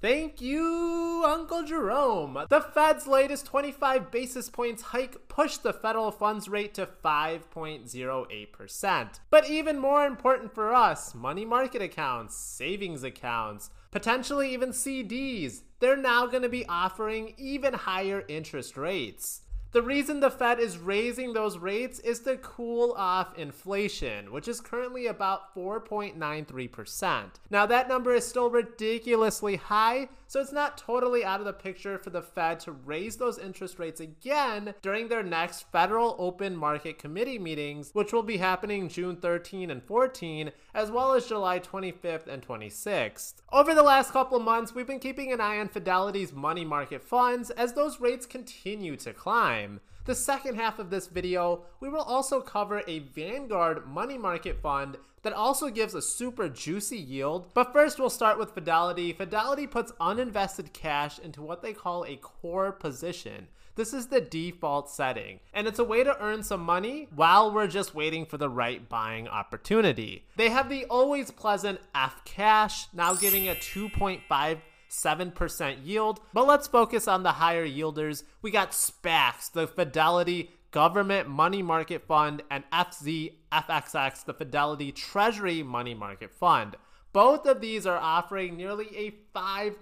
Thank you, Uncle Jerome. The Fed's latest 25 basis points hike pushed the federal funds rate to 5.08%. But even more important for us, money market accounts, savings accounts, potentially even CDs, they're now going to be offering even higher interest rates. The reason the Fed is raising those rates is to cool off inflation, which is currently about 4.93%. Now, that number is still ridiculously high, so it's not totally out of the picture for the Fed to raise those interest rates again during their next Federal Open Market Committee meetings, which will be happening June 13 and 14, as well as July 25th and 26th. Over the last couple months, we've been keeping an eye on Fidelity's money market funds as those rates continue to climb. The second half of this video, we will also cover a Vanguard money market fund that also gives a super juicy yield. But first, we'll start with Fidelity. Fidelity puts uninvested cash into what they call a core position. This is the default setting, and it's a way to earn some money while we're just waiting for the right buying opportunity. They have the always pleasant F cash, now giving a 2.5 7% yield. But let's focus on the higher yielders. We got SPAXX, the Fidelity Government Money Market Fund, and FZFXX, the Fidelity Treasury Money Market Fund. Both of these are offering nearly a 5%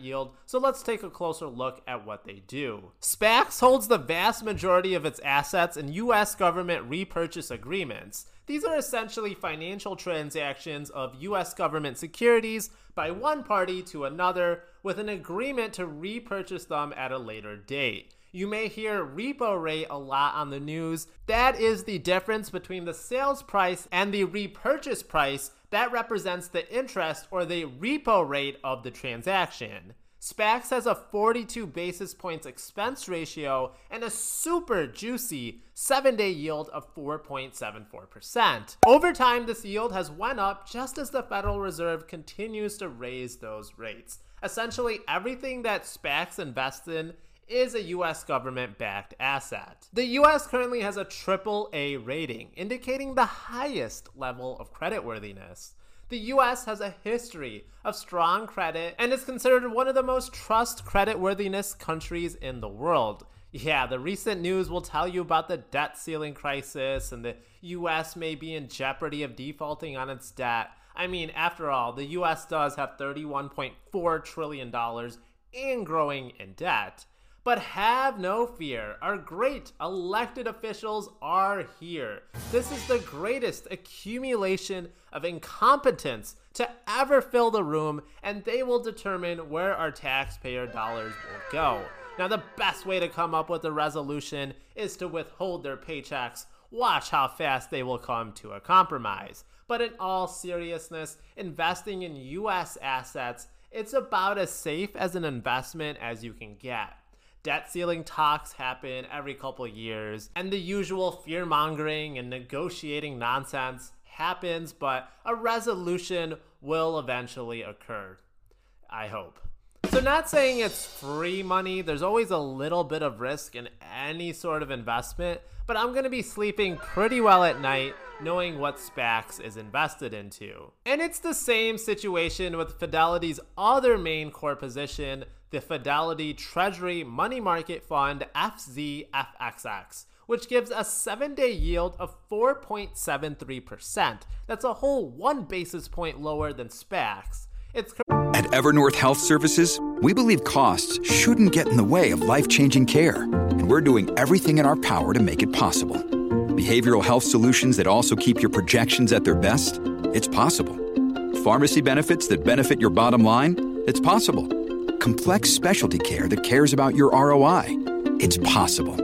yield, so let's take a closer look at what they do. SPAXX holds the vast majority of its assets in US government repurchase agreements. These are essentially financial transactions of US government securities by one party to another with an agreement to repurchase them at a later date. You may hear repo rate a lot on the news. That is the difference between the sales price and the repurchase price. That represents the interest or the repo rate of the transaction. SPAXX has a 42 basis points expense ratio and a super juicy 7-day yield of 4.74%. Over time, this yield has went up just as the Federal Reserve continues to raise those rates. Essentially, everything that SPAXX invest in is a US government backed asset. The US currently has a triple A rating, indicating the highest level of creditworthiness. The US has a history of strong credit and is considered one of the most trust creditworthiness countries in the world. Yeah, the recent news will tell you about the debt ceiling crisis and the US may be in jeopardy of defaulting on its debt. I mean, after all, the US does have $31.4 trillion and growing in debt. But have no fear, our great elected officials are here. This is the greatest accumulation of incompetence to ever fill the room, and they will determine where our taxpayer dollars will go. Now, the best way to come up with a resolution is to withhold their paychecks. Watch how fast they will come to a compromise. But in all seriousness, investing in US assets, it's about as safe as an investment as you can get. Debt ceiling talks happen every couple years, and the usual fear mongering and negotiating nonsense happens, but a resolution will eventually occur. I hope. So, not saying it's free money, there's always a little bit of risk in any sort of investment, but I'm to be sleeping pretty well at night knowing what SPAXX is invested into. And it's the same situation with Fidelity's other main core position, the Fidelity Treasury Money Market Fund FZFXX, which gives a seven day yield of 4.73%. That's a whole one basis point lower than SPAXX. It's At Evernorth Health Services, we believe costs shouldn't get in the way of life changing care, and we're doing everything in our power to make it possible. Behavioral health solutions that also keep your projections at their best? It's possible. Pharmacy benefits that benefit your bottom line? It's possible complex specialty care that cares about your ROI. It's possible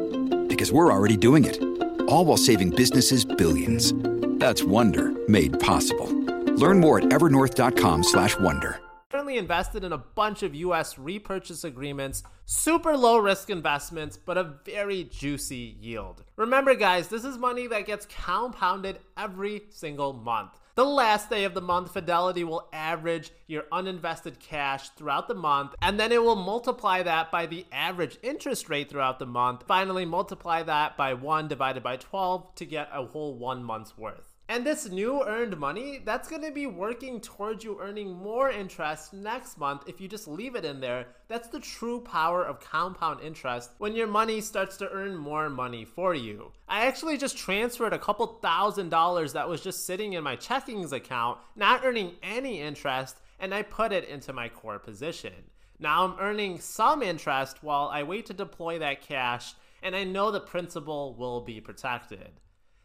because we're already doing it. All while saving businesses billions. That's Wonder made possible. Learn more at evernorth.com/wonder. Currently invested in a bunch of US repurchase agreements, super low risk investments, but a very juicy yield. Remember guys, this is money that gets compounded every single month. The last day of the month, Fidelity will average your uninvested cash throughout the month, and then it will multiply that by the average interest rate throughout the month. Finally, multiply that by 1 divided by 12 to get a whole one month's worth. And this new earned money, that's going to be working towards you earning more interest next month if you just leave it in there. That's the true power of compound interest when your money starts to earn more money for you. I actually just transferred a couple thousand dollars that was just sitting in my checkings account, not earning any interest, and I put it into my core position. Now I'm earning some interest while I wait to deploy that cash, and I know the principal will be protected.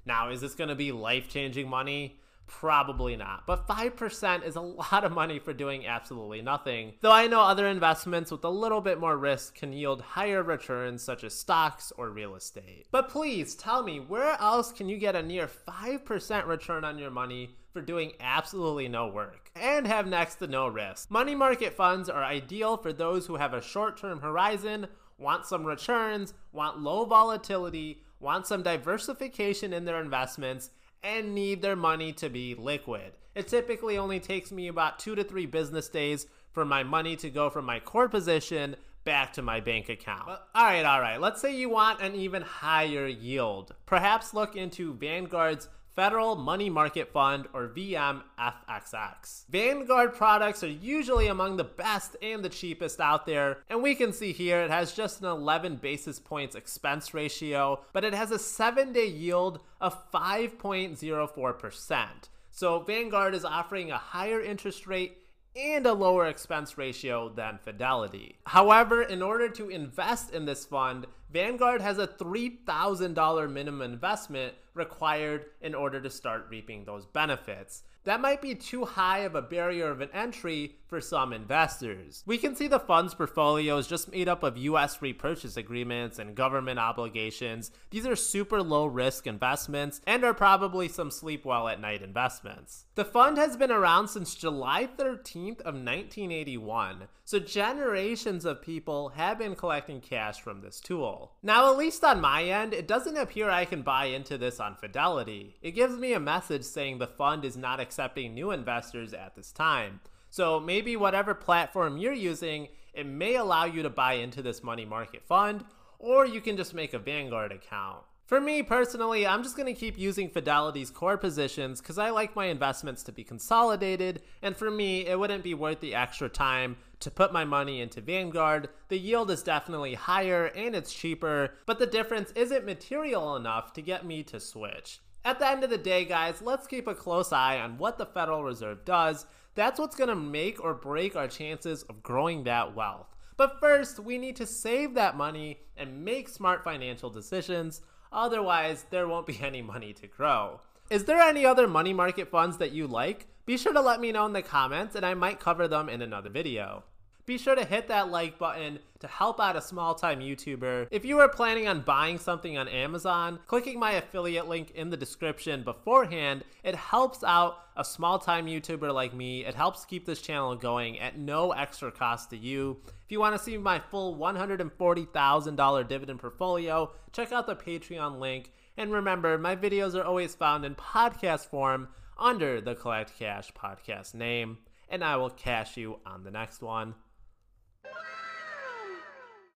Now, is this going to be life changing money? Probably not. But 5% is a lot of money for doing absolutely nothing. Though I know other investments with a little bit more risk can yield higher returns, such as stocks or real estate. But please tell me, where else can you get a near 5% return on your money for doing absolutely no work and have next to no risk? Money market funds are ideal for those who have a short term horizon, want some returns, want low volatility want some diversification in their investments, and need their money to be liquid. It typically only takes me about two to three business days for my money to go from my core position back to my bank account. But, all right, all right. Let's say you want an even higher yield. Perhaps look into Vanguard's Federal Money Market Fund or VMFXX. Vanguard products are usually among the best and the cheapest out there, and we can see here it has just an 11 basis points expense ratio, but it has a 7-day yield of 5.04%. So Vanguard is offering a higher interest rate and a lower expense ratio than Fidelity. However, in order to invest in this fund, Vanguard has a $3,000 minimum investment required in order to start reaping those benefits that might be too high of a barrier of an entry for some investors. We can see the fund's portfolio is just made up of US repurchase agreements and government obligations. These are super low risk investments and are probably some sleep well at night investments. The fund has been around since July 13th of 1981, so generations of people have been collecting cash from this tool. Now, at least on my end, it doesn't appear I can buy into this on Fidelity. It gives me a message saying the fund is not accepting new investors at this time. So maybe whatever platform you're using, it may allow you to buy into this money market fund, or you can just make a Vanguard account. For me personally, I'm just going to keep using Fidelity's core positions because I like my investments to be consolidated, and for me, it wouldn't be worth the extra time to put my money into Vanguard. The yield is definitely higher and it's cheaper, but the difference isn't material enough to get me to switch. At the end of the day, guys, let's keep a close eye on what the Federal Reserve does. That's what's going to make or break our chances of growing that wealth. But first, we need to save that money and make smart financial decisions. Otherwise, there won't be any money to grow. Is there any other money market funds that you like? Be sure to let me know in the comments and I might cover them in another video. Be sure to hit that like button to help out a small time YouTuber. If you are planning on buying something on Amazon, clicking my affiliate link in the description beforehand, it helps out a small time YouTuber like me. It helps keep this channel going at no extra cost to you. If you want to see my full $140,000 dividend portfolio, check out the Patreon link. And remember, my videos are always found in podcast form under the Collect Cash podcast name. And I will cash you on the next one.